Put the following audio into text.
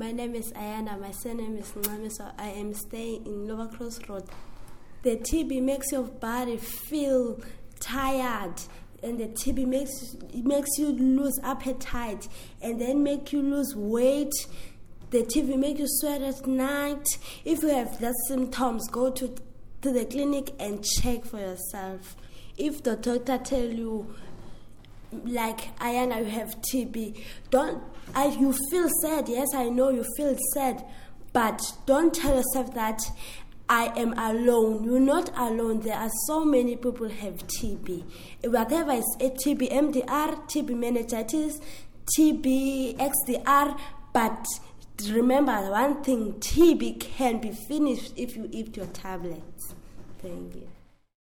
My name is Ayanda. My surname is Ngami, so I am staying in Lower Cross Road. The TB makes your body feel tired, and the TB makes it makes you lose appetite, and then make you lose weight. The TB make you sweat at night. If you have that symptoms, go to to the clinic and check for yourself. If the doctor tell you like Ayanda, you have TB. Don't I? You feel sad. Yes, I know you feel sad, but don't tell yourself that I am alone. You're not alone. There are so many people have TB. Whatever is a TB, MDR, TB meningitis, TB, XDR, but remember one thing: TB can be finished if you eat your tablets. Thank you.